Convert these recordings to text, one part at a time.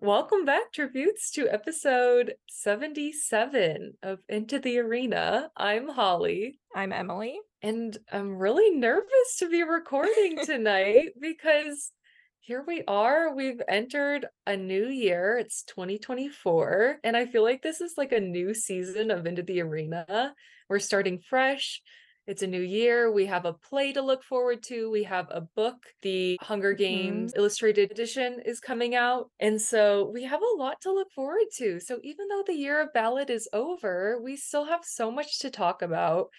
Welcome back, tributes, to episode 77 of Into the Arena. I'm Holly. I'm Emily. And I'm really nervous to be recording tonight because here we are. We've entered a new year. It's 2024. And I feel like this is like a new season of Into the Arena. We're starting fresh. It's a new year. We have a play to look forward to. We have a book. The Hunger Games mm-hmm. Illustrated Edition is coming out. And so we have a lot to look forward to. So even though the year of ballad is over, we still have so much to talk about.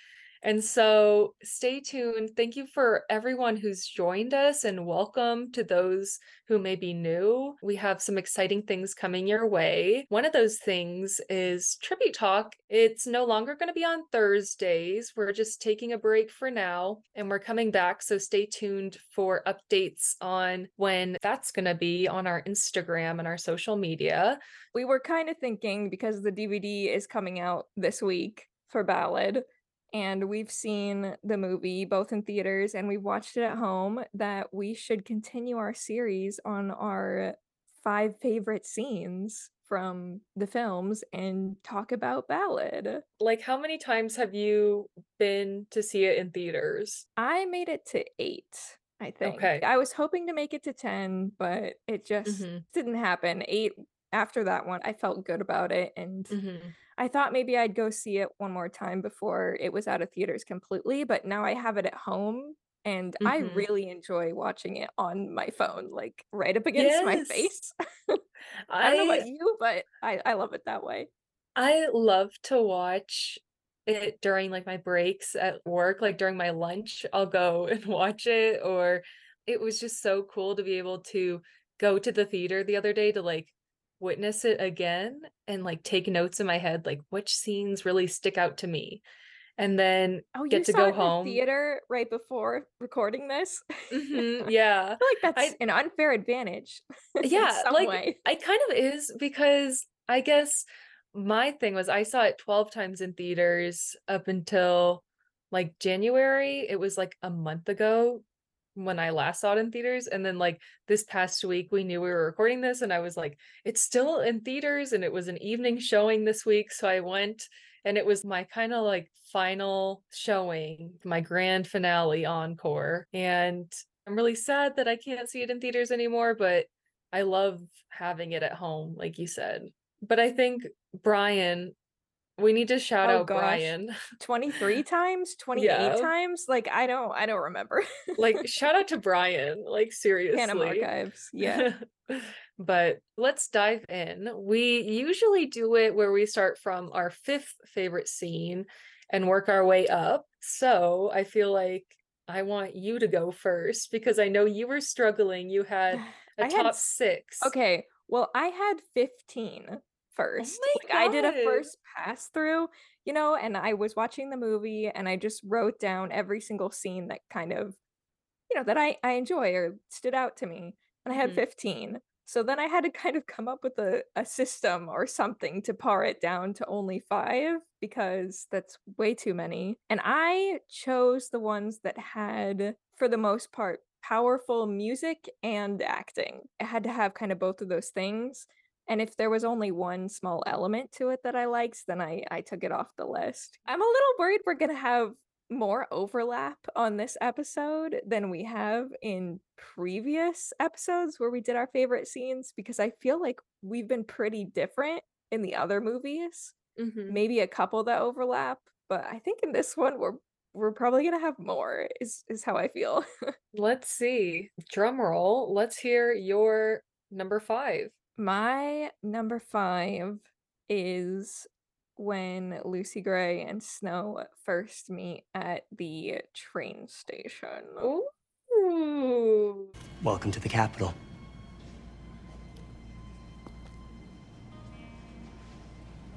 And so stay tuned. Thank you for everyone who's joined us and welcome to those who may be new. We have some exciting things coming your way. One of those things is Tribute Talk. It's no longer going to be on Thursdays. We're just taking a break for now and we're coming back. So stay tuned for updates on when that's going to be on our Instagram and our social media. We were kind of thinking because the DVD is coming out this week for Ballad and we've seen the movie both in theaters and we've watched it at home that we should continue our series on our five favorite scenes from the films and talk about ballad. Like how many times have you been to see it in theaters? I made it to 8. I think. Okay. I was hoping to make it to 10, but it just mm-hmm. didn't happen. 8 after that one, I felt good about it and mm-hmm. I thought maybe I'd go see it one more time before it was out of theaters completely, but now I have it at home and mm-hmm. I really enjoy watching it on my phone, like right up against yes. my face. I, don't know about you, but I, I love it that way. I love to watch it during like my breaks at work, like during my lunch, I'll go and watch it. Or it was just so cool to be able to go to the theater the other day to like witness it again and like take notes in my head like which scenes really stick out to me and then oh, get to go home. theater right before recording this? Mm-hmm, yeah. I feel like that's I, an unfair advantage yeah like way. i kind of is because i guess my thing was i saw it 12 times in theaters up until like january it was like a month ago when I last saw it in theaters. And then like this past week, we knew we were recording this, and I was like, it's still in theaters, and it was an evening showing this week. So I went and it was my kind of like final showing, my grand finale encore. And I'm really sad that I can't see it in theaters anymore, but I love having it at home, like you said. But I think Brian we need to shout oh, out gosh. Brian. 23 times? 28 yeah. times? Like I don't I don't remember. like shout out to Brian. Like seriously. Canon Archives. Yeah. but let's dive in. We usually do it where we start from our fifth favorite scene and work our way up. So I feel like I want you to go first because I know you were struggling. You had a I top had, six. Okay. Well, I had 15 first. Oh like I did a first pass through, you know, and I was watching the movie and I just wrote down every single scene that kind of, you know, that I I enjoy or stood out to me. And I had mm-hmm. 15. So then I had to kind of come up with a, a system or something to par it down to only five because that's way too many. And I chose the ones that had, for the most part, powerful music and acting. I had to have kind of both of those things. And if there was only one small element to it that I liked, then I, I took it off the list. I'm a little worried we're going to have more overlap on this episode than we have in previous episodes where we did our favorite scenes because I feel like we've been pretty different in the other movies. Mm-hmm. Maybe a couple that overlap, but I think in this one we're we're probably gonna have more is is how I feel. let's see. Drum roll. Let's hear your number five. My number five is when Lucy Gray and Snow first meet at the train station. Ooh. Welcome to the capital.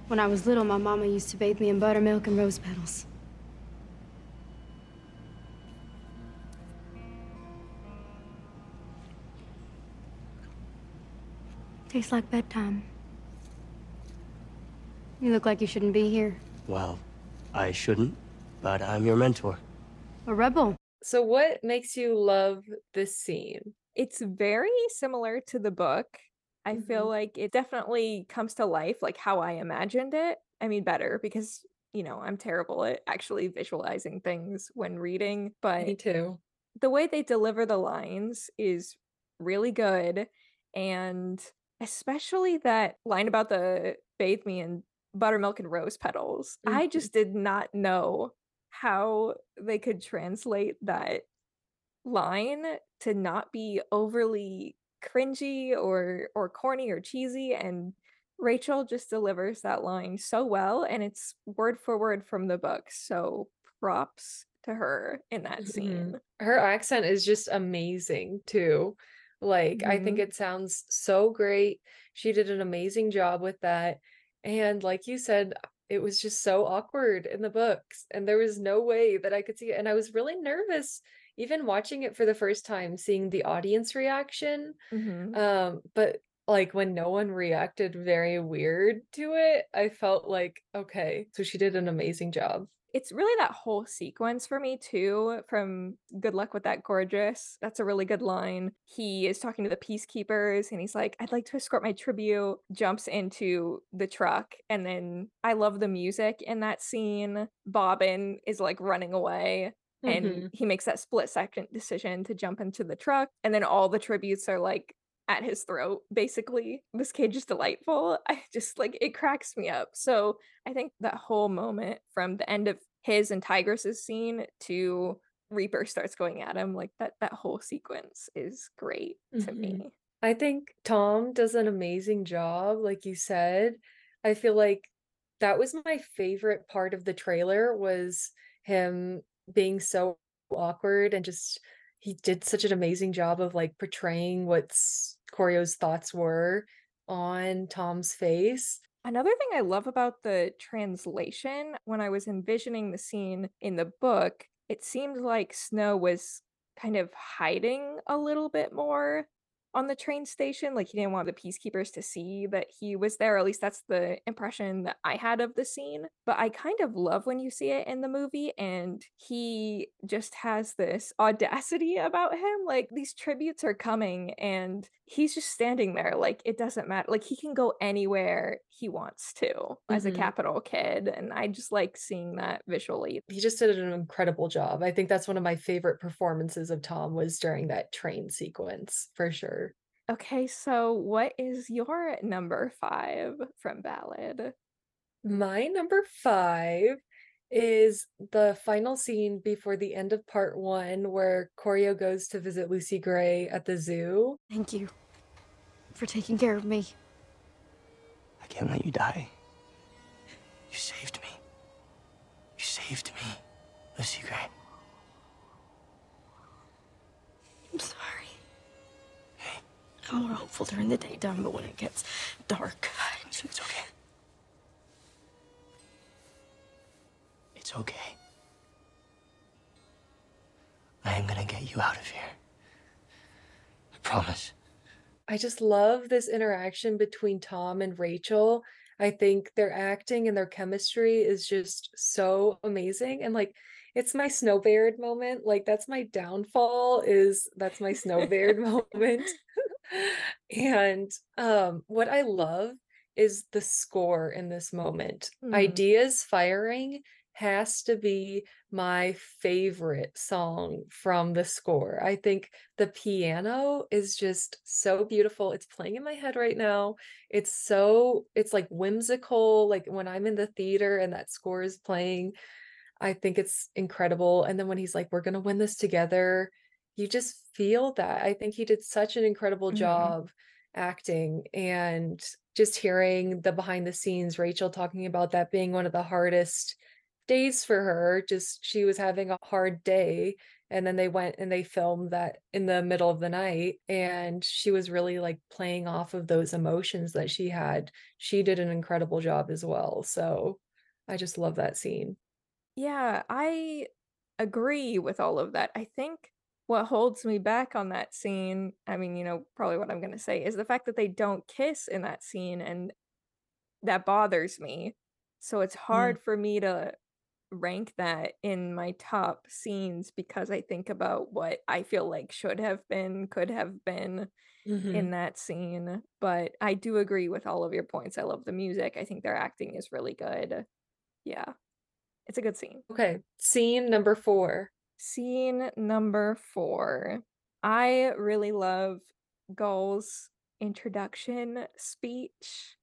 When I was little, my mama used to bathe me in buttermilk and rose petals. Tastes like bedtime. You look like you shouldn't be here. Well, I shouldn't, but I'm your mentor. A rebel. So, what makes you love this scene? It's very similar to the book I mm-hmm. feel like it definitely comes to life like how I imagined it. I mean, better because, you know, I'm terrible at actually visualizing things when reading, but Me too. The way they deliver the lines is really good. And especially that line about the bathe me in buttermilk and rose petals. Mm-hmm. I just did not know how they could translate that line to not be overly cringy or or corny or cheesy and Rachel just delivers that line so well and it's word for word from the book. So props to her in that mm-hmm. scene. Her accent is just amazing too. Like mm-hmm. I think mm-hmm. it sounds so great. She did an amazing job with that. And like you said, it was just so awkward in the books and there was no way that I could see it and I was really nervous even watching it for the first time seeing the audience reaction mm-hmm. um but like when no one reacted very weird to it i felt like okay so she did an amazing job it's really that whole sequence for me too from good luck with that gorgeous that's a really good line he is talking to the peacekeepers and he's like i'd like to escort my tribute jumps into the truck and then i love the music in that scene bobbin is like running away and mm-hmm. he makes that split second decision to jump into the truck and then all the tributes are like at his throat basically this cage is delightful. I just like it cracks me up. So i think that whole moment from the end of his and Tigris's scene to reaper starts going at him like that that whole sequence is great mm-hmm. to me. I think tom does an amazing job like you said. I feel like that was my favorite part of the trailer was him being so awkward and just he did such an amazing job of like portraying what's Coryo's thoughts were on Tom's face. Another thing I love about the translation, when I was envisioning the scene in the book, it seemed like Snow was kind of hiding a little bit more on the train station. Like he didn't want the peacekeepers to see that he was there. At least that's the impression that I had of the scene. But I kind of love when you see it in the movie, and he just has this audacity about him. Like these tributes are coming, and he's just standing there. Like it doesn't matter. Like he can go anywhere he wants to mm-hmm. as a mm-hmm. capital kid. And I just like seeing that visually. He just did an incredible job. I think that's one of my favorite performances of Tom was during that train sequence for sure. Okay, so what is your number five from Ballad? My number five is the final scene before the end of part one where Coryo goes to visit Lucy Gray at the zoo. Thank you for taking care of me. I can't let you die. You saved me. You saved me, Lucy Gray. I'm sorry. I'm more hopeful during the daytime, but when it gets dark, it's, it's okay. It's okay. I am gonna get you out of here. I promise. I just love this interaction between Tom and Rachel. I think their acting and their chemistry is just so amazing. And like, it's my Snowbaird moment. Like, that's my downfall, is that's my Snowbaird moment and um, what I love is the score in this moment. Mm. Ideas firing has to be my favorite song from the score. I think the piano is just so beautiful. It's playing in my head right now. It's so it's like whimsical like when I'm in the theater and that score is playing. I think it's incredible and then when he's like we're going to win this together you just feel that. I think he did such an incredible mm-hmm. job acting and just hearing the behind the scenes Rachel talking about that being one of the hardest days for her just she was having a hard day and then they went and they filmed that in the middle of the night and she was really like playing off of those emotions that she had she did an incredible job as well so i just love that scene yeah i agree with all of that i think what holds me back on that scene, I mean, you know, probably what I'm going to say is the fact that they don't kiss in that scene and that bothers me. So it's hard mm. for me to rank that in my top scenes because I think about what I feel like should have been, could have been Mhm. in that scene. But I do agree with all of your points. I love the music. I think their acting is really good. Yeah. It's a good scene. Okay, scene number 4. Scene number 4. I really love Gaul's introduction speech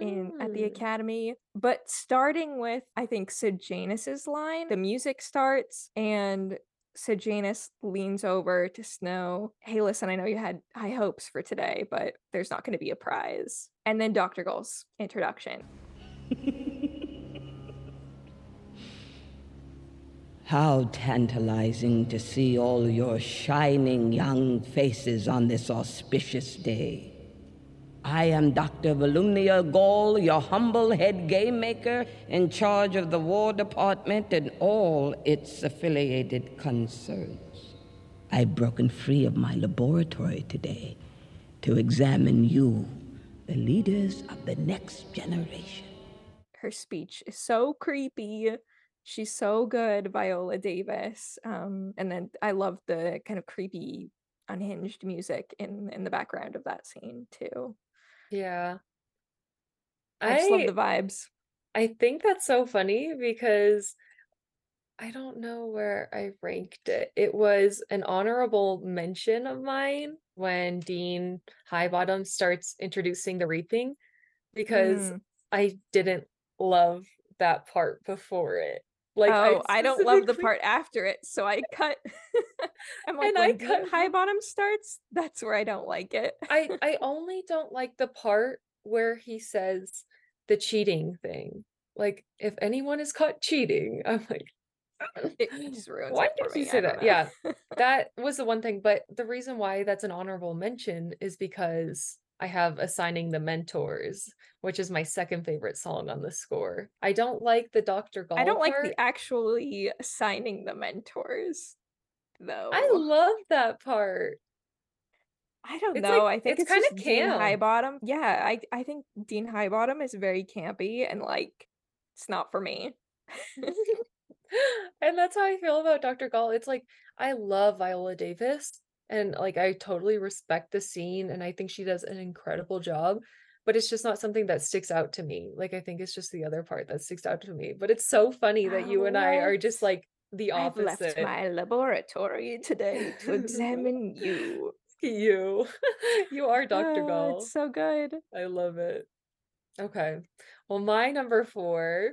in at the Mm. academy, but starting with I think Sejanus's line, the music starts and Sejanus leans over to Snow. Hey, listen, I know you had high hopes for today, but there's not going to be a prize. And then Dr. Gaul's introduction. How tantalizing to see all your shining young faces on this auspicious day. I am Dr. Volumnia Gaul, your humble head game maker in charge of the War Department and all its affiliated concerns. I've broken free of my laboratory today to examine you, the leaders of the next generation. Her speech is so creepy. She's so good, Viola Davis. Um, and then I love the kind of creepy, unhinged music in in the background of that scene too. Yeah. I just love the vibes. I think that's so funny because I don't know where I ranked it. It was an honorable mention of mine when Dean Highbottom starts introducing the reaping because Mm. I didn't love that part before it. Like oh, I don't love the part after it, so I cut. I'm like, And I cut- Highbottom starts, that's where I don't like it. I I only don't like the part where he says the cheating thing. Like if anyone is caught cheating, I'm like it just ruins Why did you say that? know. Yeah. that was the one thing, but the reason why that's an honorable mention is because I have assigning the mentors, which is my second favorite song on the score. I don't like the Dr. Gaul I don't like the actually assigning the mentors, though. I love that part. I don't It's know. like- I think it's it's, kinda just Dean camp. Highbottom. Yeah, I I think Dean Highbottom is very campy and like it's not for me. and that's how I feel about Dr. Gaul. It's like I love Viola Davis and like I totally respect the scene and I think she does an incredible job, but it's just not something that sticks out to me. Like I think it's just the other part that sticks out to me. But it's so funny that you and I are just like the opposite I've left my laboratory today to examine you. you. you are Dr. Oh. It's so good. I love it. Okay. Well, my number four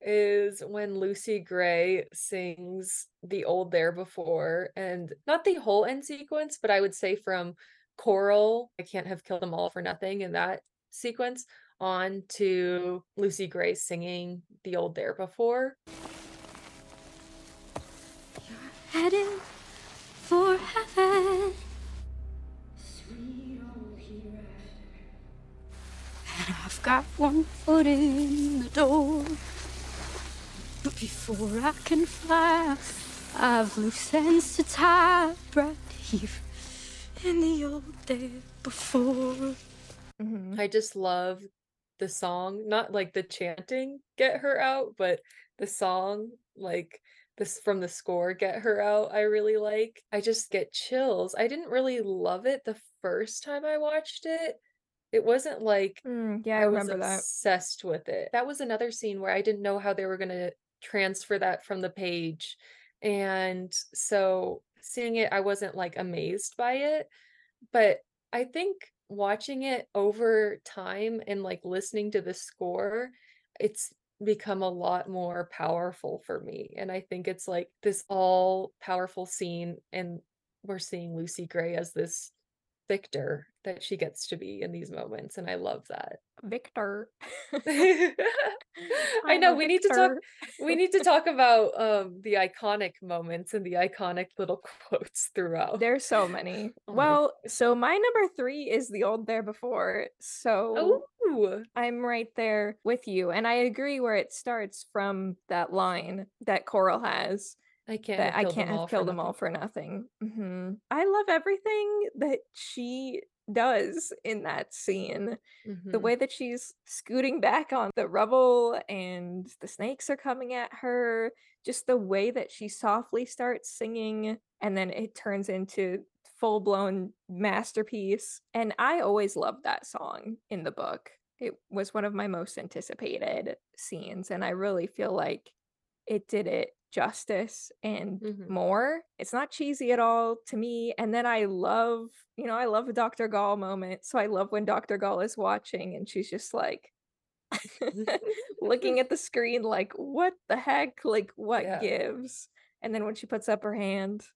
is when Lucy Gray sings The Old Therebefore, and not the whole end sequence, but I would say from Coral, I Can't Have Killed Them All for Nothing in that sequence, on to Lucy Gray singing The Old Therebefore. Heading for heaven. And I've got one foot in the door. But before I can fly, I've loose ends to tie right here in the old day before. Mhm. I just love the song, not like the chanting get her out, but the song like this from the score get her out I really like. I just get chills. I didn't really love it the first time I watched it. It wasn't like Mm, yeah, I, I was remember that. obsessed with it. That was another scene where I didn't know how they were going to transfer that from the page. And so seeing it, I wasn't like amazed by it. But I think watching it over time and like listening to the score, it's become a lot more powerful for me. And I think it's like this all powerful scene. And we're seeing Lucy Gray as this victor that she gets to be in these moments. And I love that. Victor. I know we need to talk we need to talk about um the iconic moments and the iconic little quotes throughout. There's so many. Oh well, so my number three is the old therebefore. So Oh, I'm right there with you. And I agree where it starts from that line that Coral has I can't that have I can't have killed them all for nothing. hmm I love everything that she does in that scene. Mm-hmm. The way that she's scooting back on the rubble and the snakes are coming at her, just the way that she softly starts singing and then it turns into full blown masterpiece. And I always loved that song in the book. It was one of my most anticipated scenes. And I really feel like it did it justice and Mhm. more. It's not cheesy at all to me. And then I love, you know, I love a Dr. Gaul moment. So I love when Dr. Gaul is watching and she's just like looking at the screen like, what the heck? Like, what Yeah. gives? And then when she puts up her hand,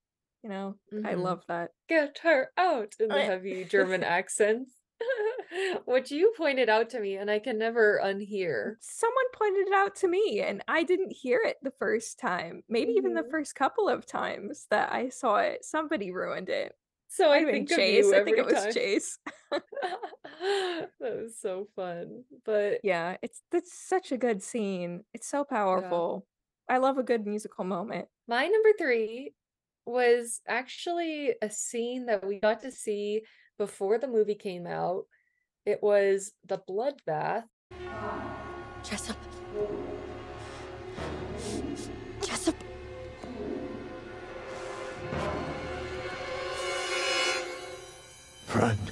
you know, I Mhm. love that. Get her out in the heavy German accents. Which you pointed out to me, and I can never unhear. Someone pointed it out to me and I didn't hear it the first time. Maybe even the Mhm. first couple of times that I saw it. Somebody ruined it. So Might I think Chase. I think it was time. Chase. that was so fun. But Yeah, it's that's such a good scene. It's so powerful. I love a good musical moment. my number three was actually a scene that we got to see before the movie came out. It was the bloodbath. Jessup. Jessup. Run.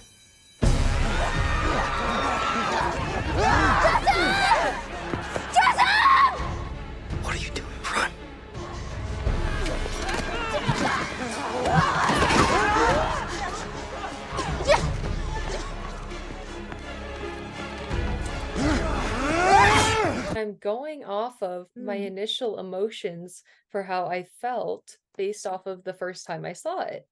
I'm going off of my Mm. initial emotions for how I felt based off of the first time I saw it.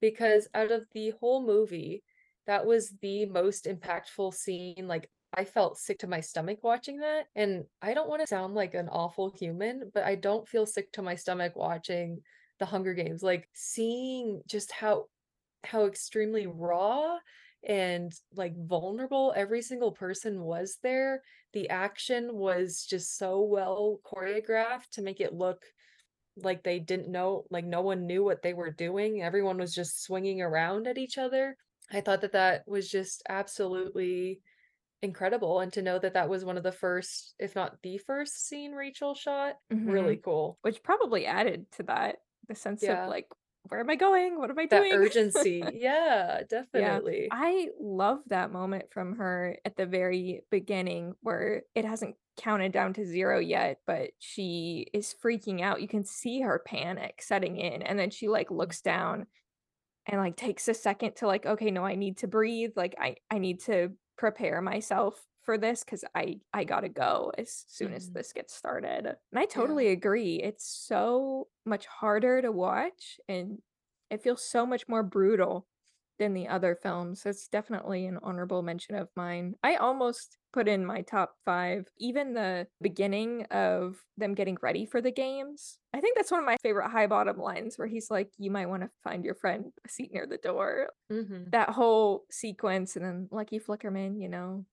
Because out of the whole movie, that was the most impactful scene. Like, I felt sick to my stomach watching that. And I don't want to sound like an awful human, but I don't feel sick to my stomach watching the Hunger Games. Like, seeing just how how extremely raw and like vulnerable every single person was there the action was just so well choreographed to make it look like they didn't know like no one knew what they were doing everyone was just swinging around at each other. I thought that that was just absolutely incredible and to know that that was one of the first if not the first scene rachel shot really mm-hmm. cool. Which probably added to that the sense Yeah. of like, where am I going? What am I doing? that urgency yeah definitely I love that moment from her at the very beginning where it hasn't counted down to zero yet, but she is freaking out. You can see her panic setting in, and then she like mm. looks down and like takes a second to like, okay, no, I need to breathe. Like I I need to prepare myself for this because I I gotta go as soon as Mhm. this gets started. And I totally agree. It's so much harder to watch and it feels so much more brutal than the other films. It's definitely an honorable mention of mine. I almost put in my top five, even the beginning of them getting ready for the games. I think that's one of my favorite Highbottom lines where he's like, You might want to find your friend a seat near the door. hmm That whole sequence, and then Lucky Flickerman, you know,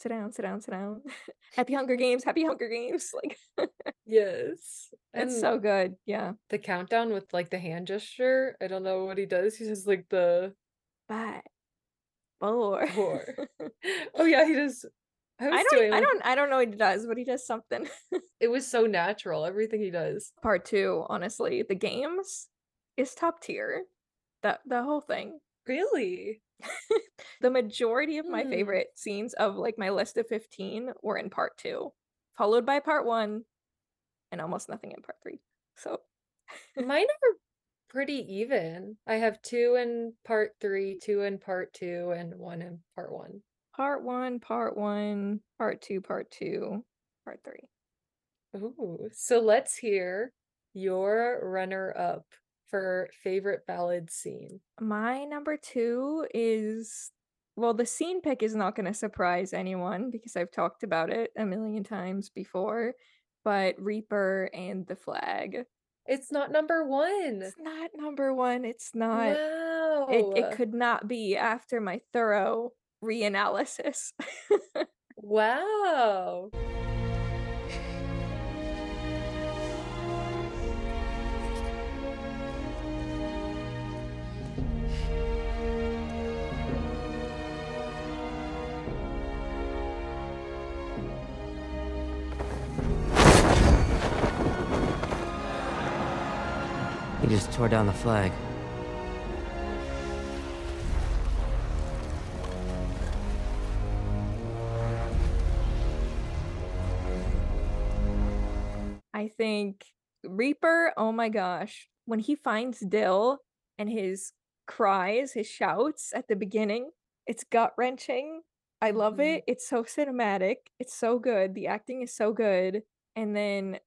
sit down, sit down, sit down. happy Hunger Games, happy Hunger Games. Like, yes and it's so good. Yeah. the countdown with like the hand gesture i don't know what he does he says like the Five, four. Four. oh yeah he does i I don't doing I don't I don't know what he does, but he does something. it was so natural everything he does Part two, honestly, the games is top tier. That the whole thing. really The majority of my Hmm. favorite scenes of like my list of 15 were in part two, followed by part one, and almost nothing in part three. So mine are pretty even i have two in part three two in part two and one in part one part one, part one, part two, part two, part three. Ooh, so let's hear your runner up for favorite ballad scene My number two is well, the scene pick is not going to surprise anyone because I've talked about it a million times before, but Reaper and the flag. it's not number one It's not number one. It's not. wow It, it could not be after my thorough reanalysis. wow just tore down the flag. I think Reaper, oh my gosh, when he finds Dill and his cries, his shouts at the beginning, it's gut wrenching. I love Mhm. it. It's so cinematic. It's so good. The acting is so good. And then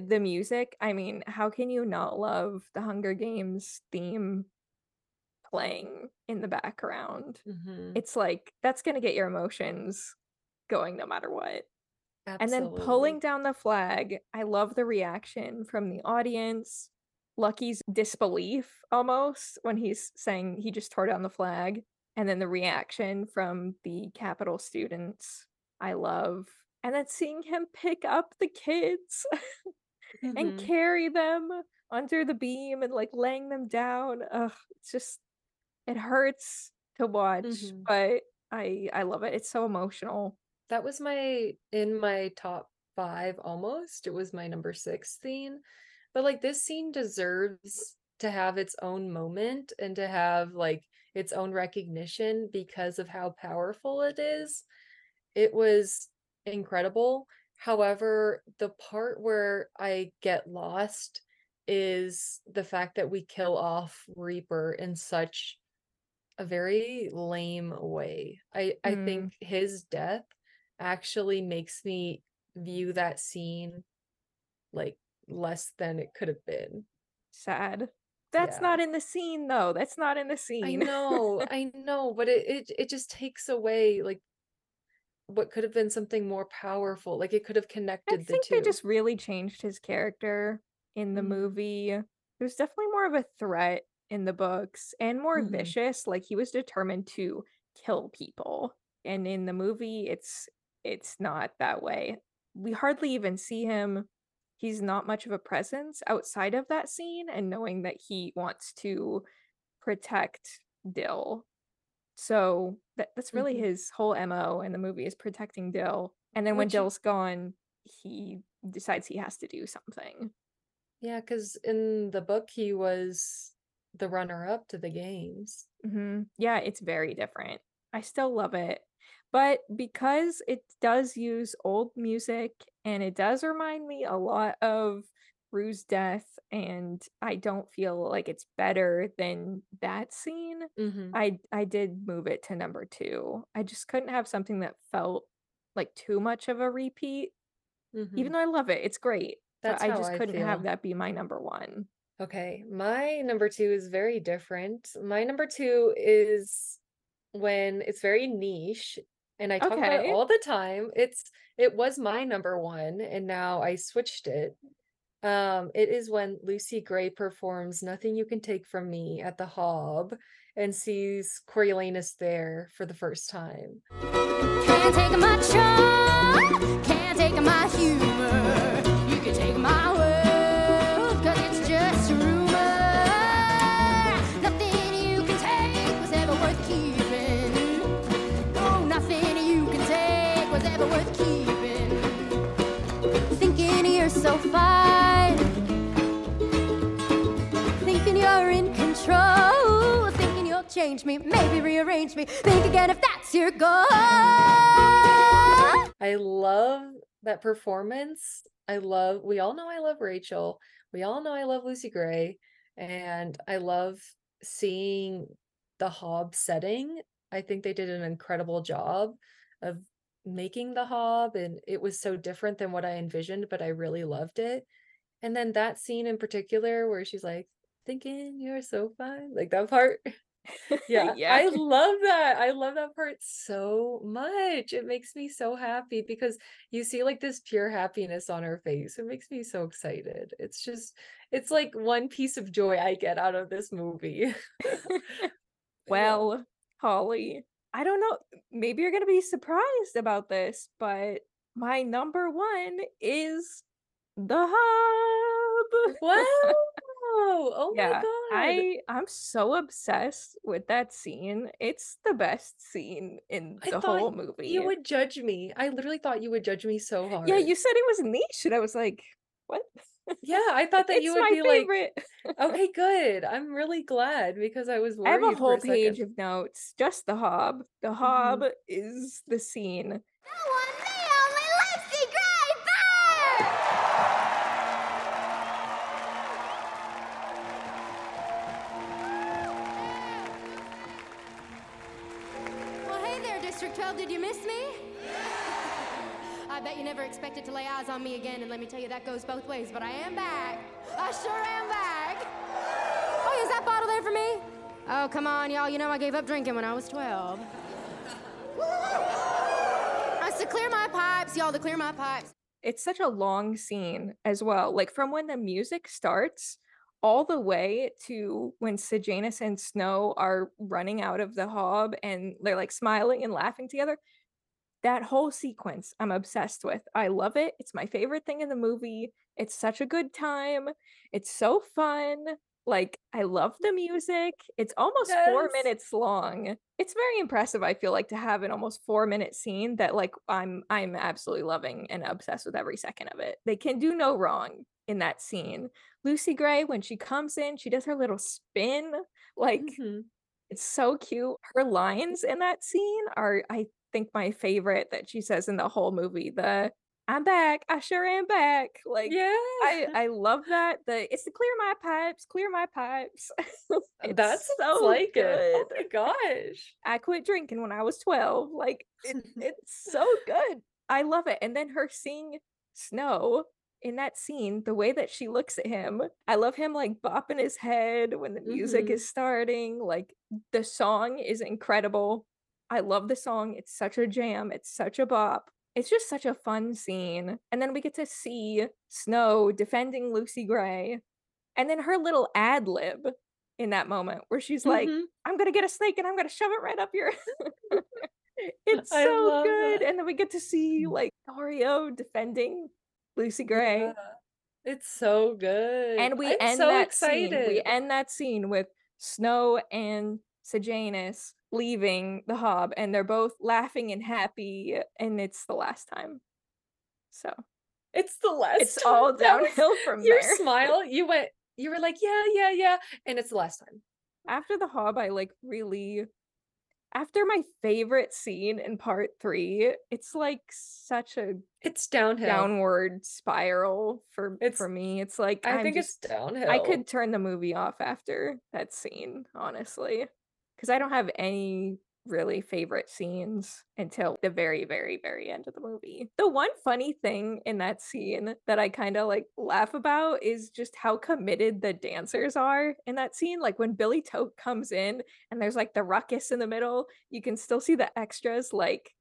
the music, I mean, how can you not love the Hunger Games theme playing in the background? Mhm. It's like that's going to get your emotions going no matter what. And then pulling down the flag, I love the reaction from the audience. Lucky's disbelief almost when he's saying he just tore down the flag. And then the reaction from the Capitol students, I love. And then seeing him pick up the kids and Mhm. carry them under the beam and like laying them down. Ugh, it's just, it hurts to watch, Mhm. but I I love it. It's so emotional. That was my in my top 5 almost. It was my number 6 scene. But, like, this scene deserves to have its own moment and to have, like, its own recognition because of how powerful it is. It was incredible. However, the part where I get lost is the fact that we kill off Reaper in such a very lame way. I I Mm. think his death actually makes me view that scene like less than it could have been. Sad. That's Yeah. not in the scene though. That's not in the scene. I know, I know, but it it it just takes away like what could have been something more powerful. Like it could have I connected the think they just really changed his character in the Mhm. movie. There's definitely more of a threat in the books and more Mhm. vicious. Like he was determined to kill people. And in the movie, it's it's not that way. We hardly even see him. He's not much of a presence outside of that scene and knowing that he wants to protect Dill. So that that's really Mhm. his whole MO in the movie is protecting Dill. And then when Which Dill's gone, he decides he has to do something. Yeah, because in the book he was the runner-up to the games. hmm Yeah, it's very different. I still love it. But because it does use old music and it does remind me a lot of Rue's death, and I don't feel like it's better than that scene, Mhm. I I did move it to number two. I just couldn't have something that felt like too much of a repeat, Mhm. even though I love it. It's great, but That's I how just I couldn't have that be my number one. Okay, my number two is very different. My number two is when it's very niche, and I talk about it all the time. It's it was my number one, and now I switched it. Um, it is when Lucy Gray performs "Nothing You Can Take From Me" at the Hob and sees Coriolanus there for the first time. Can't take my charm, can't take my humor. You can take my change me, maybe rearrange me. Think again if that's your goal. I love that performance. I love, we all know I love Rachel. We all know I love Lucy Gray. And I love seeing the Hob setting. I think they did an incredible job of making the Hob, and it was so different than what I envisioned, but I really loved it. And then that scene in particular where she's like, thinking you're so fine, like that part. Yeah, Yeah. I love that. I love that part so much. It makes me so happy because you see like this pure happiness on her face. It makes me so excited. It's just, it's like one piece of joy I get out of this movie. Yeah. Well, Holly, I don't know. Maybe you're gonna be surprised about this, but my number one is the Hob. Wow. Oh, oh my God. I I'm so obsessed with that scene. It's the best scene in I the whole movie. You would judge me. I literally thought you would judge me so hard. yeah, you said it was niche, and I was like, what? Yeah, I thought that you would be like, favorite. okay, good. I'm really glad because I was I have a whole a page second. of notes, just the hob. The mm-hmm. hob is the scene. To lay eyes on me again, and let me tell you, that goes both ways, but I am back. I sure am back. Oh, is that bottle there for me? Oh, come on, y'all. You know I gave up drinking when I was 12. That's to clear my pipes, y'all, to clear my pipes. It's such a long scene as well. Like from when the music starts all the way to when Sejanus and Snow are running out of the hob and they're like smiling and laughing together. That whole sequence I'm obsessed with. I love it. It's my favorite thing in the movie. It's such a good time. It's so fun. Like I love the music. It's almost 4 minutes long. It's very impressive I feel like to have an almost 4 minute scene that like I'm I'm absolutely loving and obsessed with every second of it. They can do no wrong in that scene. Lucy Gray when she comes in, she does her little spin like Mhm. it's so cute. Her lines in that scene are, I think, my favorite that she says in the whole movie. The "I'm back, I sure am back." Like, Yeah. I I love that. The it's to clear my pipes, clear my pipes. It's That's so like it. Oh my gosh. I quit drinking when I was twelve. Like, it, it's so good. I love it. And then her seeing Snow in that scene, the way that she looks at him, I love him like bopping his head when the music Mhm. is starting. Like the song is incredible. I love the song. It's such a jam. It's such a bop. It's just such a fun scene. And then we get to see Snow defending Lucy Gray. And then her little ad lib in that moment where she's like, Mhm. I'm gonna get a snake and I'm gonna shove it right up your It's so good. that. And then we get to see like Dario defending Lucy Gray. Yeah. It's so good. And we I'm end so that excited. scene. We end that scene with Snow and Sejanus leaving the hob and they're both laughing and happy and it's the last time. So It's the last it's time. all was- downhill from Your there. smile, you went, you were like, yeah, yeah, yeah. And it's the last time. after the hob i like really after my favorite scene in part three it's like such a It's downhill. downward spiral for It's- for me it's like I I'm think just, it's downhill. i could turn the movie off after that scene honestly because i don't have any really favorite scenes until the very very very end of the movie. The one funny thing in that scene that i kind of like laugh about is just how committed the dancers are in that scene. Like when Billy Taupe comes in and there's like the ruckus in the middle you can still see the extras like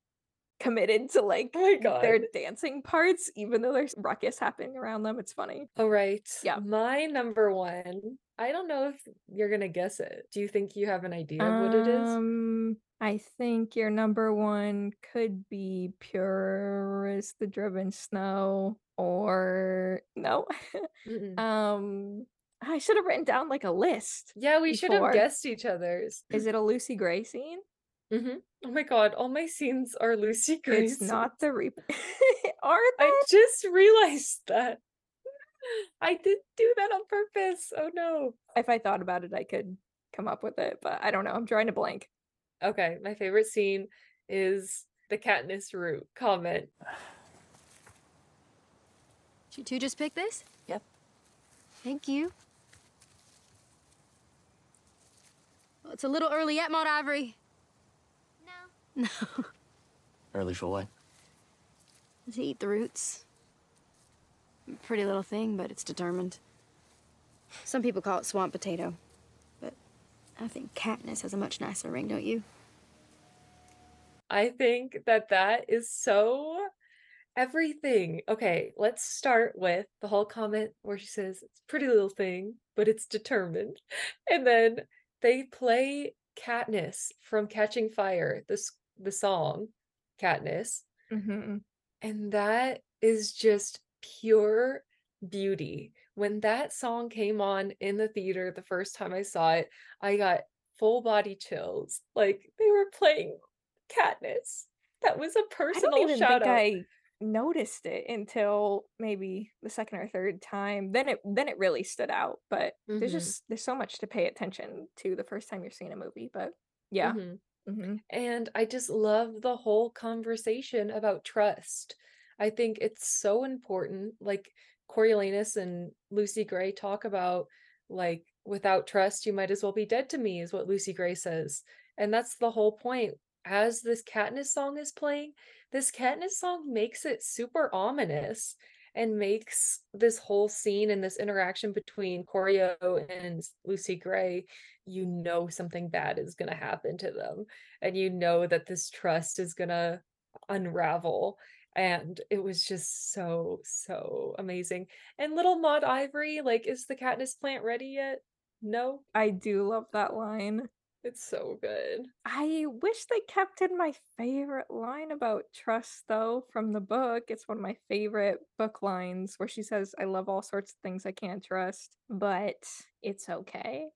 committed to like Oh their dancing parts even though there's ruckus happening around them it's funny All right. Yeah. My number one. I don't know if you're gonna guess it. Do you think you have an idea of what it is? Um, I think your number one could be Pure as the Driven Snow, or no. Um, I should have written down like a list. yeah, we should have guessed each other's. Is it a Lucy Gray scene? hmm Oh my god, all my scenes are Lucy Gray. It's not the Reap. Are they? I just realized that. I did do that on purpose. Oh no. If I thought about it, I could come up with it, but I don't know. I'm drawing a blank. Okay, my favorite scene is the Katniss root comment. Did you two just pick this? Yep. Thank you. Well, it's a little early yet, Maud Ivory. No. No. Early for what? to eat the roots. Pretty little thing, but it's determined. Some people call it swamp potato, but I think Katniss has a much nicer ring, don't you? I think that that is so everything. Okay, let's start with the whole comment where she says it's a pretty little thing, but it's determined. And then they play Katniss from Catching Fire, the s- the song Katniss, hmm and that is just pure beauty. When that song came on in the theater the first time I saw it, I got full body chills. Like they were playing Katniss. That was a personal shout think out. I noticed it until maybe the second or third time. Then it then it really stood out. But there's Mhm. just there's so much to pay attention to the first time you're seeing a movie. But yeah. Mhm. Hmm And I just love the whole conversation about trust. I think it's so important. Like Coriolanus and Lucy Gray talk about, like, without trust, you might as well be dead to me, is what Lucy Gray says. And that's the whole point. As this Katniss song is playing, this Katniss song makes it super ominous and makes this whole scene and this interaction between Coryo and Lucy Gray, you know something bad is going to happen to them and you know that this trust is gonna unravel and it was just so so amazing. And little Maud Ivory like is the Katniss plant ready yet? No? I do love that line. It's so good I wish they kept in my favorite line about trust, though, from the book. It's one of my favorite book lines where she says, I love all sorts of things I can't trust, but it's okay.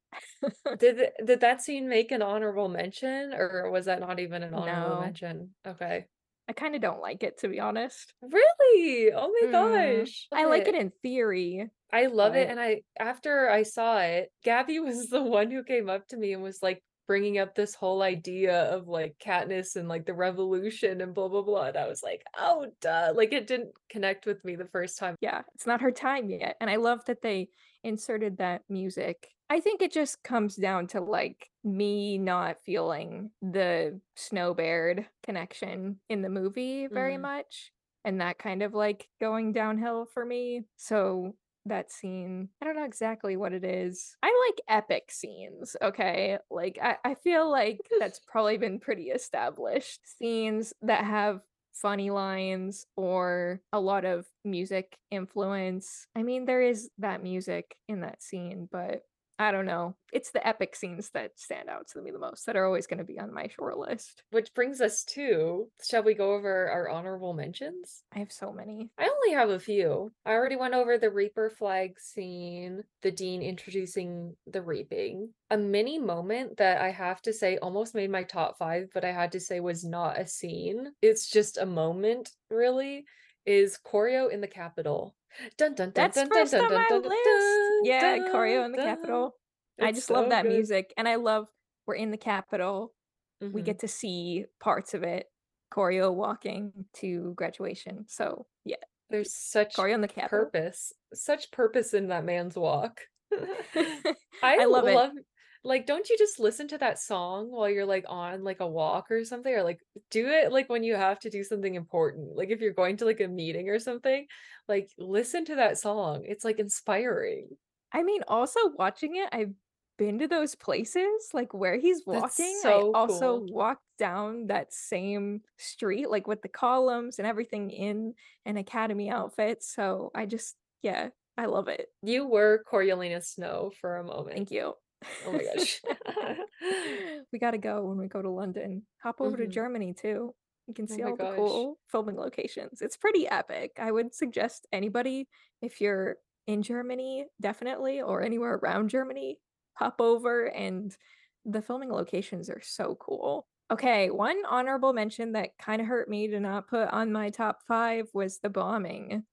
did did that scene make an honorable mention or was that not even an honorable No. mention okay I kind of don't like it, to be honest. really oh my Mm. gosh I like it in theory. I love it. And I, after I saw it, Gabby was the one who came up to me and was like bringing up this whole idea of like Katniss and like the revolution and blah, blah, blah. And I was like, oh, duh. Like it didn't connect with me the first time. Yeah, it's not her time yet. And I love that they inserted that music. I think it just comes down to like me not feeling the Snowbaird connection in the movie very Mm. much. And that kind of like going downhill for me. So that scene, I don't know exactly what it is. I like epic scenes, okay? Like I, I feel like that's probably been pretty established. Scenes that have funny lines or a lot of music influence. I mean, there is that music in that scene, but I don't know. It's the epic scenes that stand out to me the most that are always going to be on my short list. Which brings us to, shall we go over our honorable mentions? I have so many. I only have a few. I already went over the Reaper flag scene, the Dean introducing the reaping. A mini moment that I have to say almost made my top five, but I had to say was not a scene. It's just a moment, really, is Coryo in the Capitol. Dun dun dun That's dun dun first dun on dun my dun dun list. Yeah, Coryo in the. Capitol. I just love that good. music. And I love we're in the Capitol. We Mhm. get to see parts of it. Coryo walking to graduation. So yeah, There's such Coryo in the Capitol. purpose, such purpose in that man's walk. I, I love it. love like don't you just listen to that song while you're like on like a walk or something or like do it like when you have to do something important like if you're going to like a meeting or something like listen to that song it's like inspiring I mean, also watching it, I've been to those places, like where he's walking. so I also cool. walked down that same street, like with the columns and everything in an academy outfit. So I just, yeah, I love it. you were Coriolanus Snow for a moment Thank you. oh my gosh we got to go when we go to London. Hop over Mhm. to Germany too. You can Oh see my all gosh. the cool filming locations. It's pretty epic. I would suggest anybody, if you're in Germany, definitely, or anywhere around Germany, hop over and the filming locations are so cool. Okay, one honorable mention that kind of hurt me to not put on my top five was the bombing.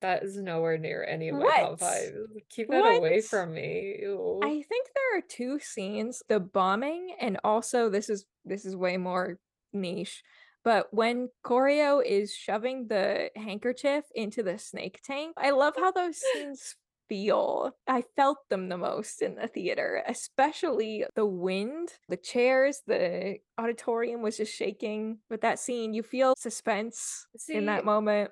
that is nowhere near any of my What? top five keep that away from me Ew. I think there are two scenes, the bombing and also this is this is way more niche, but when Coryo is shoving the handkerchief into the snake tank, I love how those scenes feel. I felt them the most in the theater, especially the wind, the chairs, the auditorium was just shaking with that scene. You feel suspense in that moment.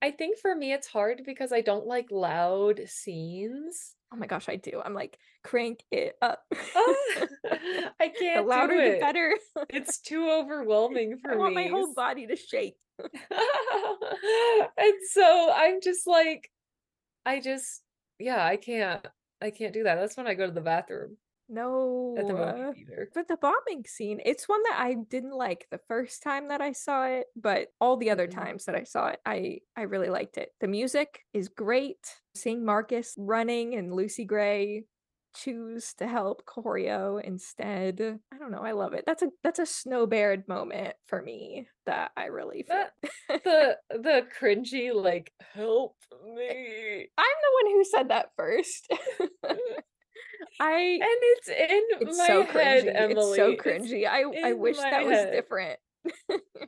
I think for me it's hard because I don't like loud scenes. Oh my gosh, I do. I'm like, crank it up. Ah, I the can't louder do the better. It's too overwhelming for me. I want me. my whole body to shake. and so I'm just like, I just, yeah, I can't, I can't do that. That's when I go to the bathroom No. at the uh, movie theater. But the bombing scene, it's one that I didn't like the first time that I saw it, but all the other Mhm. times that I saw it, I I really liked it. The music is great. Seeing Marcus running and Lucy Gray choose to help Coryo instead. I don't know. I love it. That's a that's a Snowbaird moment for me that I really feel. That- the the cringy like help me. I'm the one who said that first. I And it's in it's my so head, cringy. Emily. It's so It's cringy. I I wish that was different.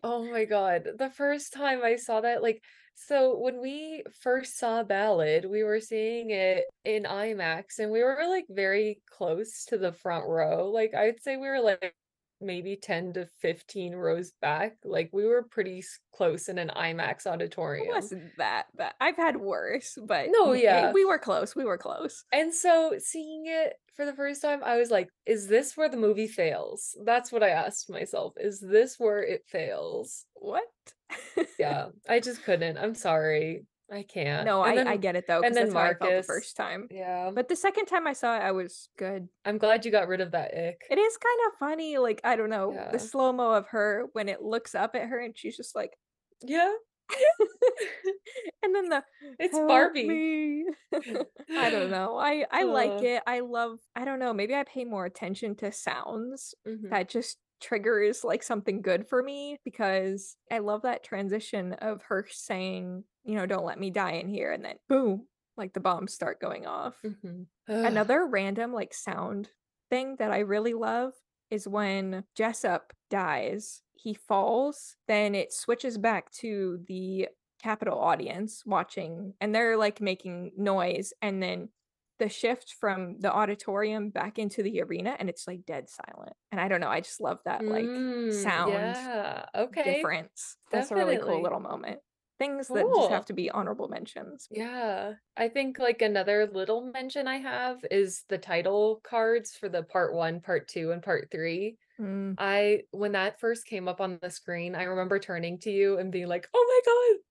Oh my god. The first time I saw that, like, so when we first saw Ballad, we were seeing it in IMAX and we were like very close to the front row. Like, I'd say we were like maybe 10 to 15 rows back. Like, we were pretty close in an IMAX It auditorium. wasn't that bad. I've had worse, but No, eh, yeah. we were close. We were close. And so seeing it for the first time, I was like, is this where the movie fails? That's what I asked myself. Is this where it fails? What? Yeah, I just couldn't. I'm sorry. I can't. No, And I, I get it though, and then that's how I felt the Marcus. first time. Yeah. But the second time I saw it, I was good. I'm glad you got rid of that ick. It is kind of funny, like I don't know, Yeah. the slow mo of her when it looks up at her and she's just like, Yeah. and then the It's Barbie. me." I don't know. I I like it. I love. I don't know. Maybe I pay more attention to sounds Mhm. that just triggers like something good for me because I love that transition of her saying, you know, don't let me die in here, and then boom, like the bombs start going off. Mhm. Another random like sound thing that I really love is when Jessup dies, he falls, then it switches back to the Capitol audience watching, and they're like making noise, and then the shift from the auditorium back into the arena, and it's like dead silent. And I don't know, I just love that like Mm, sound Yeah. Okay. difference. That's a really cool little moment. Things that just have to be honorable mentions. Yeah. I think like another little mention I have is the title cards for the part one, part two, and part three. Mm. I when that first came up on the screen, I remember turning to you and being like, "Oh my god!"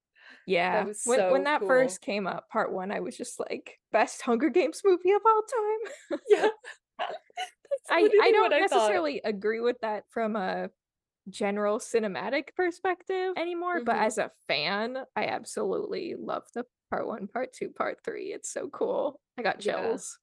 Yeah. was when when that cool. first came up, part one, I was just like, best Hunger Games movie of all time. Yeah. I, I don't what I thought. necessarily agree with that from a general cinematic perspective anymore, but Mhm. as a fan, I absolutely love the part one, part two, part three. It's so cool. I got Yeah. chills.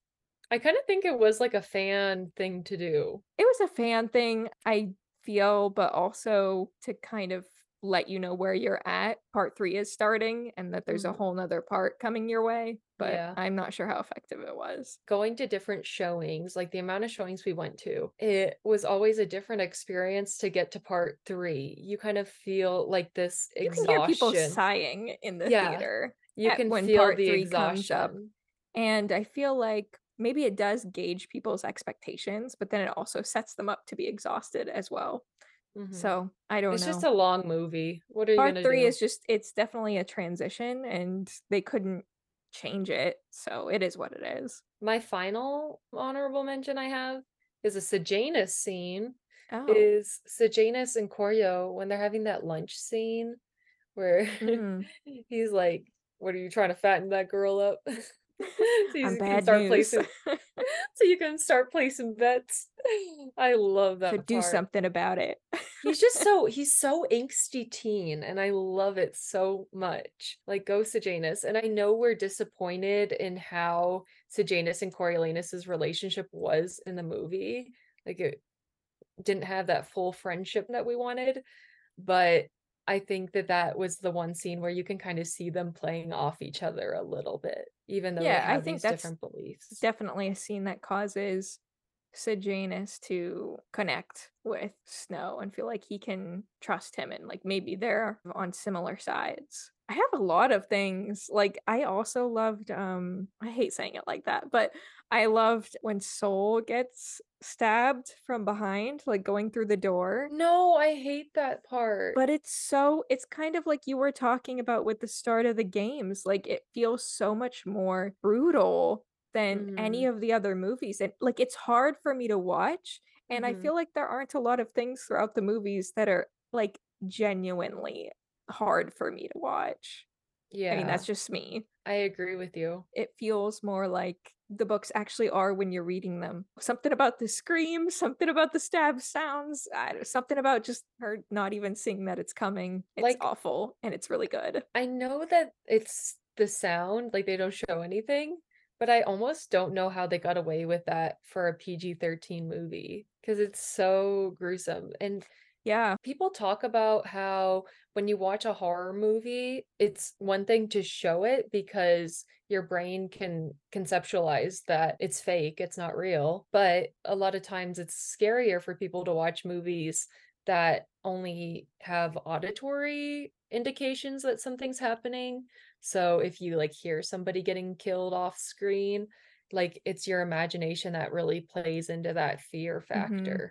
I kind of think it was like a fan thing to do. It was a fan thing, I feel, but also to kind of let you know where you're at. Part three is starting and that there's a Mhm. whole nother part coming your way, but Yeah. I'm not sure how effective it was. Going to different showings, like the amount of showings we went to, it was always a different experience to get to part three. You kind of feel like this You can hear people sighing in the Yeah. theater. You can when feel part the three comes up. exhaustion. And I feel like maybe it does gauge people's expectations, but then it also sets them up to be exhausted as well. Mhm. So I don't know. It's know. just a long movie. What are Part gonna three do? is just it's definitely a transition and they couldn't change it. So it is what it is. My final honorable mention I have is a Sejanus scene. Oh. Is Sejanus and Coryo when they're having that lunch scene where Mm. he's like, "What are you trying to fatten that girl up?" so you can start news. placing, so you can start placing bets. I love that. Should do something about it. He's just so he's so angsty teen, and I love it so much. Like go Sejanus, and I know we're disappointed in how Sejanus and Coriolanus's relationship was in the movie. Like it didn't have that full friendship that we wanted, but I think that that was the one scene where you can kind of see them playing off each other a little bit, even though Yeah, they I have think these that's different beliefs. definitely a scene that causes Sejanus to connect with Snow and feel like he can trust him and like maybe they're on similar sides. I have a lot of things. Like I also loved um I hate saying it like that, but I loved when Sol gets stabbed from behind, like going through the door. no, I hate that part. But it's so it's kind of like you were talking about with the start of the games. Like it feels so much more brutal than any Mhm. of the other movies. And like it's hard for me to watch. And I Mhm. feel like there aren't a lot of things throughout the movies that are like genuinely hard for me to watch. Yeah, I mean, that's just me. I agree with you. It feels more like the books actually are when you're reading them. Something about the scream, something about the stab sounds, I don't- something about just her not even seeing that it's coming. It's Like- awful and it's really good. I know that it's the sound, like they don't show anything, But I almost don't know how they got away with that for a PG-13 movie because it's so gruesome. And Yeah. people talk about how when you watch a horror movie, it's one thing to show it because your brain can conceptualize that it's fake, it's not real. But a lot of times it's scarier for people to watch movies that only have auditory indications that something's happening. So if you like hear somebody getting killed off screen, like it's your imagination that really plays into that fear Mhm.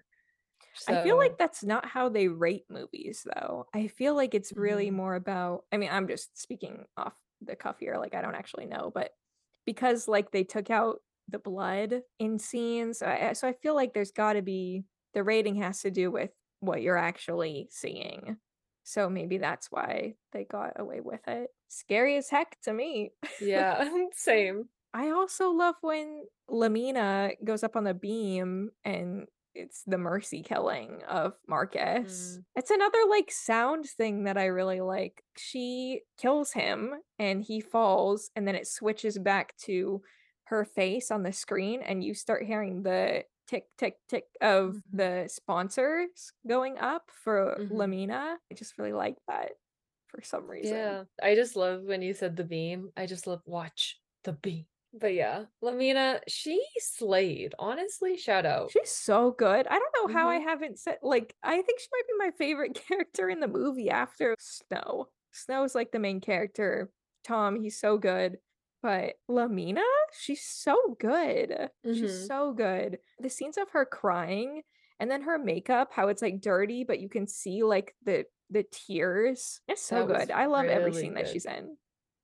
Factor. I feel like that's not how they rate movies, though. I feel like it's really mhm, more about, I mean, I'm just speaking off the cuff here, like I don't actually know, but because like they took out the blood in scenes, I- so I feel like there's got to be the rating has to do with what you're actually seeing. So maybe that's why they got away with it. Scary as heck to me. yeah, same. I also love when Lamina goes up on the beam and it's the mercy killing of Marcus. Mm, It's another like sound thing that I really like. She kills him and he falls, and then it switches back to her face on the screen, and you start hearing the tick tick tick of mhm, the sponsors going up for mhm. Lamina. I just really like that for some reason. Yeah, I just love when you said the beam. I just love watch the beam. But yeah, Lamina, she slayed. Honestly, shout out. She's so good. I don't know how I hmm haven't said like I think she might be my favorite character in the movie after Snow. Snow's like the main character. Tom, he's so good. But Lamina, she's so good. She's hmm so good. The scenes of her crying and then her makeup, how it's like dirty, but you can see like the the tears. It's so good. I love every really scene that she's in.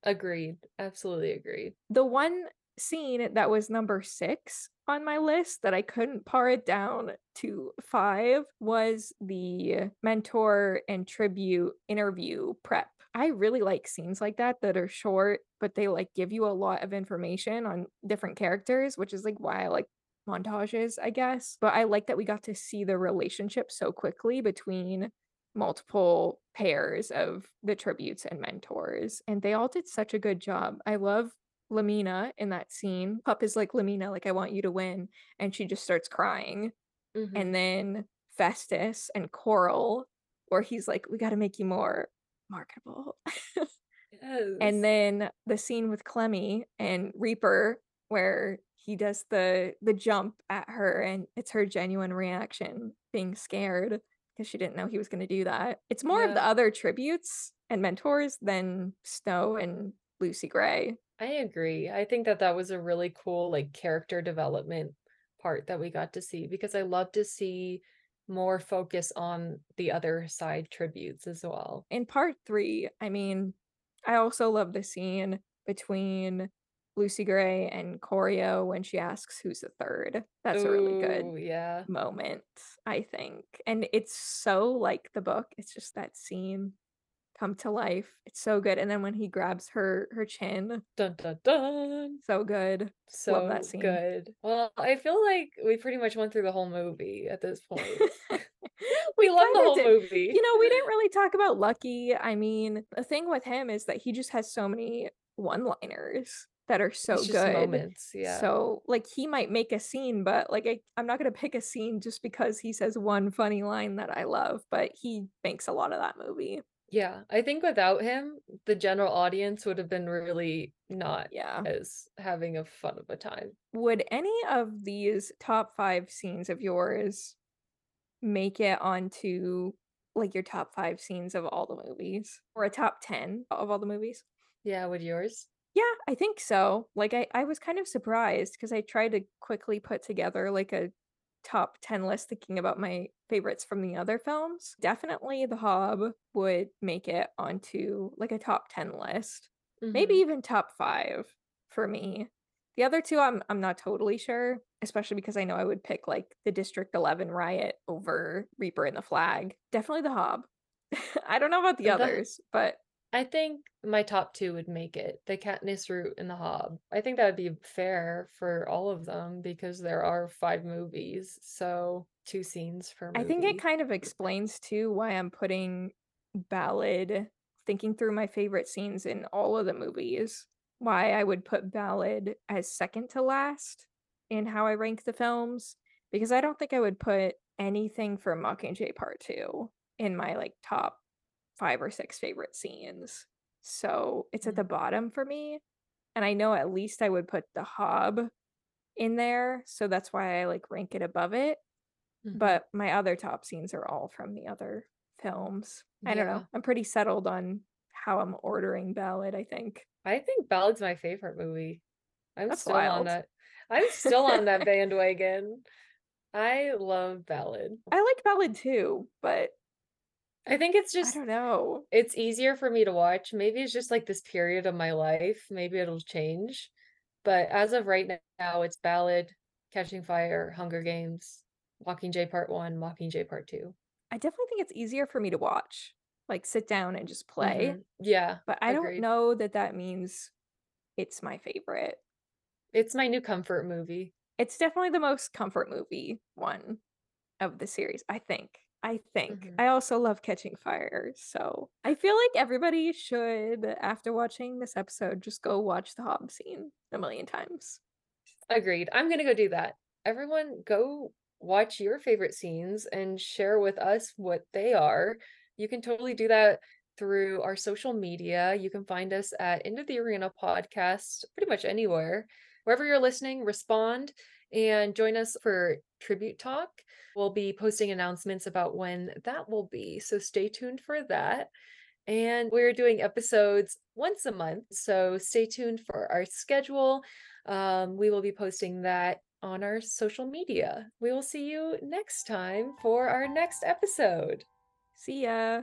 Agreed. Absolutely agreed. The one scene that was number six on my list that I couldn't par it down to five was the mentor and tribute interview prep. I really like scenes like that that are short, but they like give you a lot of information on different characters, which is like why I like montages, I guess. But I like that we got to see the relationship so quickly between multiple pairs of the tributes and mentors and they all did such a good job i love lamina in that scene pup is like lamina like i want you to win and she just starts crying. Hmm and then festus and coral where he's like we got to make you more marketable. Yes. and then the scene with clemmy and reaper where he does the the jump at her and it's her genuine reaction being scared because she didn't know he was going to do that. It's more of the other tributes and mentors than snow and lucy gray I agree. I think that that was a really cool like character development part that we got to see because I love to see more focus on the other side tributes as well. in part three i mean i also love the scene between lucy gray and Coryo when she asks who's the third that's a really good yeah. moment, I think. And it's so like the book. It's just that scene come to life. It's so good. And then when he grabs her her chin, Dun dun dun. so good. Love that So scene. good. Well, I feel like we pretty much went through the whole movie at this point. we We love the whole did. movie. You know, we didn't really talk about Lucky. I mean, the thing with him is that he just has so many one-liners that are so good. moments, yeah. So, like, he might make a scene, but like, I, I'm not gonna pick a scene just because he says one funny line that I love. But he makes a lot of that movie. Yeah, I think without him, the general audience would have been really not Yeah. as having a fun of a time. Would any of these top five scenes of yours make it onto like your top five scenes of all the movies or a top 10 of all the movies? Yeah, would yours? Yeah, I think so. Like I, I was kind of surprised because I tried to quickly put together like a top 10 list thinking about my favorites from the other films. Definitely The Hob would make it onto like a top 10 list. Maybe Mhm. even top 5 for me. The other two I'm I'm not totally sure, especially because I know I would pick like the District 11 riot over Reaper and the Flag. Definitely The Hob. I don't know about the The- others, but I think my top two would make it the Katniss Route and the Hob. I think that would be fair for all of them because there are five movies, so two scenes per I think it kind of explains too why I'm putting ballad thinking through my favorite scenes in all of the movies why I would put Ballad as second to last in how I rank the films because I don't think I would put anything for Mockingjay Part 2 in my like top 5 or 6 favorite scenes. So, it's at the Mm. bottom for me. And I know at least I would put The Hob in there, so that's why I like rank it above it. Mhm. But my other top scenes are all from the other films. I don't know. I'm pretty settled on how I'm ordering Ballad, I think. I think Ballad's my favorite movie. I'm That's still on that. I'm still on that bandwagon. I love Ballad. I like Ballad too, but I think it's just I don't know. it's easier for me to watch. Maybe it's just like this period of my life. Maybe it'll change. But as of right now, it's Ballad, Catching Fire, Hunger Games, Mockingjay Part 1, Mockingjay Part 2. I definitely think it's easier for me to watch, like sit down and just play. Mhm. Yeah, But I don't know that that means it's my favorite. It's my new comfort movie. It's definitely the most comfort movie one of the series, I think. I think. Mhm. I also love Catching Fire, so I feel like everybody should, after watching this episode, just go watch the Hob scene a million times. Agreed. I'm gonna go do that. Everyone go watch your favorite scenes and share with us what they are. You can totally do that through our social media. You can find us at Into the Arena podcast pretty much anywhere. Wherever you're listening, respond and join us for Tribute Talk. We'll be posting announcements about when that will be. So stay tuned for that. And we're doing episodes once a month. So stay tuned for our schedule. Um, we will be posting that on our social media. We will see you next time for our next episode. See ya.